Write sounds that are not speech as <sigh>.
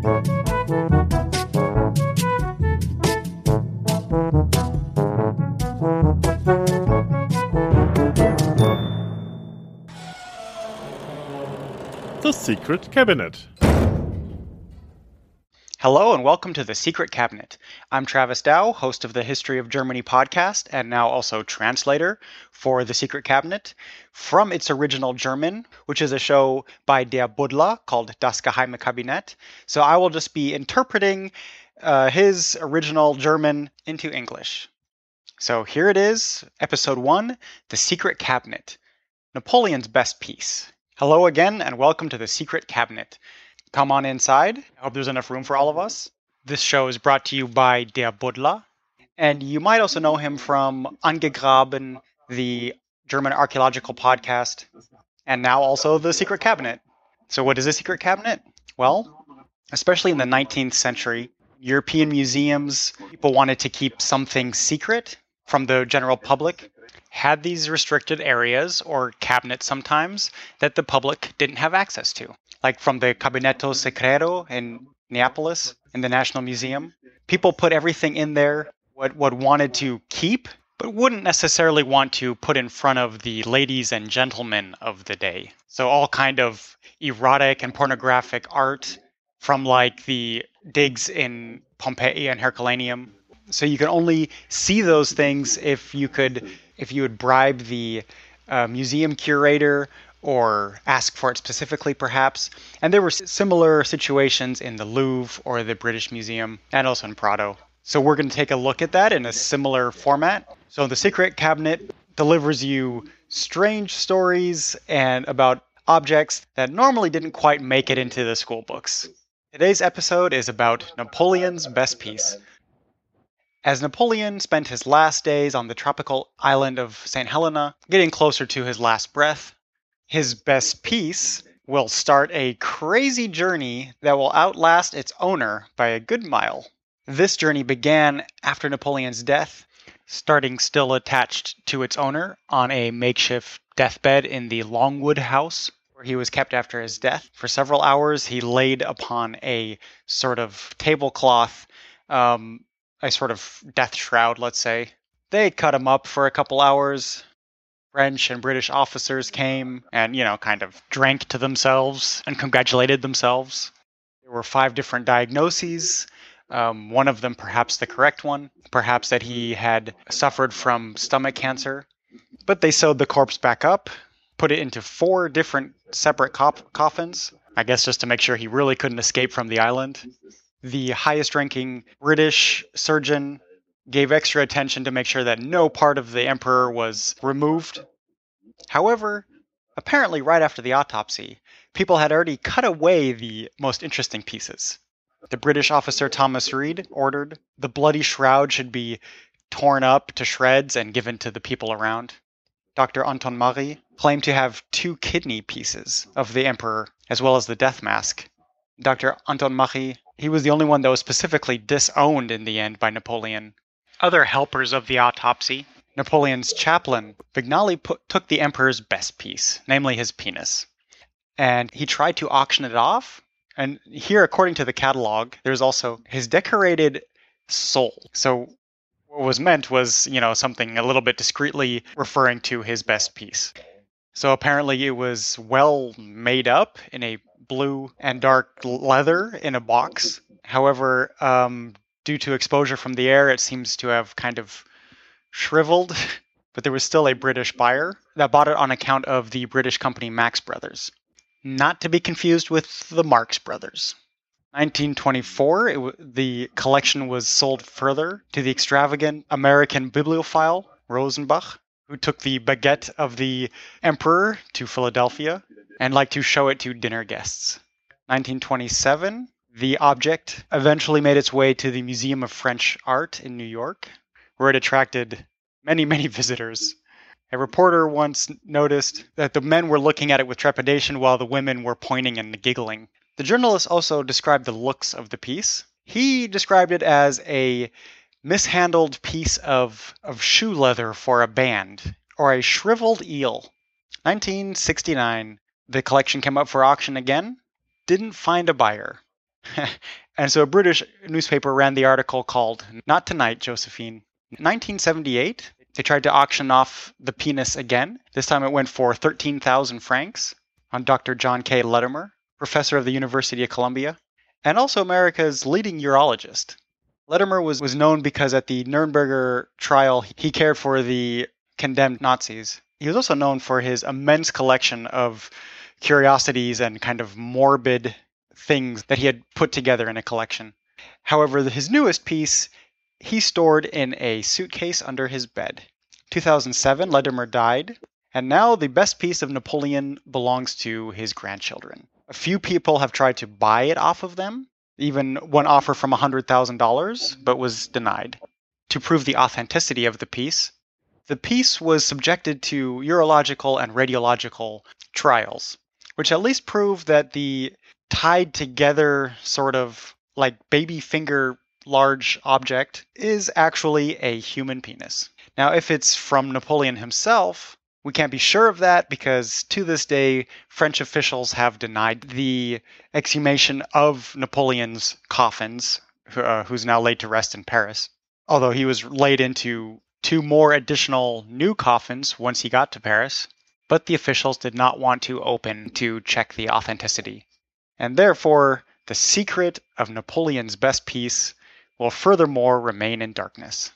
The Secret Cabinet. Hello and welcome to The Secret Cabinet. I'm Travis Dow, host of the History of Germany podcast and now also translator for The Secret Cabinet from its original German, which is a show by Der Buddler called Das Geheime Kabinett. So I will just be interpreting uh, his original German into English. So here it is, episode one The Secret Cabinet Napoleon's Best Piece. Hello again and welcome to The Secret Cabinet come on inside. I hope there's enough room for all of us. This show is brought to you by Der Buddler, and you might also know him from Angegraben, the German archaeological podcast, and now also The Secret Cabinet. So, what is a secret cabinet? Well, especially in the 19th century, European museums, people wanted to keep something secret from the general public, had these restricted areas or cabinets sometimes that the public didn't have access to like from the Gabinetto Segreto in Neapolis in the National Museum. People put everything in there what what wanted to keep, but wouldn't necessarily want to put in front of the ladies and gentlemen of the day. So all kind of erotic and pornographic art from like the digs in Pompeii and Herculaneum. So you can only see those things if you could if you would bribe the uh, museum curator or ask for it specifically, perhaps. And there were similar situations in the Louvre or the British Museum and also in Prado. So we're going to take a look at that in a similar format. So the Secret Cabinet delivers you strange stories and about objects that normally didn't quite make it into the school books. Today's episode is about Napoleon's best piece. As Napoleon spent his last days on the tropical island of St. Helena, getting closer to his last breath, his best piece will start a crazy journey that will outlast its owner by a good mile. This journey began after Napoleon's death, starting still attached to its owner on a makeshift deathbed in the Longwood House, where he was kept after his death. For several hours, he laid upon a sort of tablecloth, um, a sort of death shroud, let's say. They cut him up for a couple hours, French and British officers came and, you know, kind of drank to themselves and congratulated themselves. There were five different diagnoses. Um, one of them, perhaps the correct one, perhaps that he had suffered from stomach cancer. But they sewed the corpse back up, put it into four different separate cop- coffins, I guess just to make sure he really couldn't escape from the island. The highest ranking British surgeon gave extra attention to make sure that no part of the emperor was removed. However, apparently, right after the autopsy, people had already cut away the most interesting pieces. The British officer Thomas Reade ordered the bloody shroud should be torn up to shreds and given to the people around. Dr. Antommarchi claimed to have two kidney pieces of the emperor as well as the death mask. Dr. Antommarchi, he was the only one that was specifically disowned in the end by Napoleon other helpers of the autopsy, Napoleon's chaplain, Vignali put, took the emperor's best piece, namely his penis. And he tried to auction it off. And here, according to the catalog, there's also his decorated soul. So what was meant was, you know, something a little bit discreetly referring to his best piece. So apparently it was well made up in a blue and dark leather in a box. However, um, due to exposure from the air, it seems to have kind of shriveled, <laughs> but there was still a British buyer that bought it on account of the British company Maggs Brothers. Not to be confused with the Marx Brothers. 1924, w- the collection was sold further to the extravagant American bibliophile Rosenbach, who took the baguette of the emperor to Philadelphia and liked to show it to dinner guests. 1927, the object eventually made its way to the Museum of French Art in New York, where it attracted many, many <laughs> visitors. A reporter once noticed that the men were looking at it with trepidation while the women were pointing and giggling. The journalist also described the looks of the piece. He described it as a mishandled piece of, of shoe leather for a band, or a shriveled eel. 1969, the collection came up for auction again. Didn't find a buyer. <laughs> and so a British newspaper ran the article called Not Tonight, Josephine. 1978, they tried to auction off the penis again. This time it went for 13,000 francs on Dr. John K. Lattimer, professor of the University of Columbia, and also America's leading urologist. Lattimer was, was known because at the Nuremberger trial, he cared for the condemned Nazis. He was also known for his immense collection of curiosities and kind of morbid things that he had put together in a collection. However, his newest piece he stored in a suitcase under his bed. 2007, Lattimer died, and now the best piece of Napoleon belongs to his grandchildren. A few people have tried to buy it off of them, even one offer from $100,000, but was denied. To prove the authenticity of the piece, the piece was subjected to urological and radiological trials, which at least prove that the tied together sort of like baby finger large object is actually a human penis. Now, if it's from Napoleon himself, we can't be sure of that because to this day, French officials have denied the exhumation of Napoleon's coffins, uh, who's now laid to rest in Paris. Although he was laid into two more additional new coffins once he got to Paris, but the officials did not want to open to check the authenticity. And therefore, the secret of Napoleon's best piece will furthermore remain in darkness.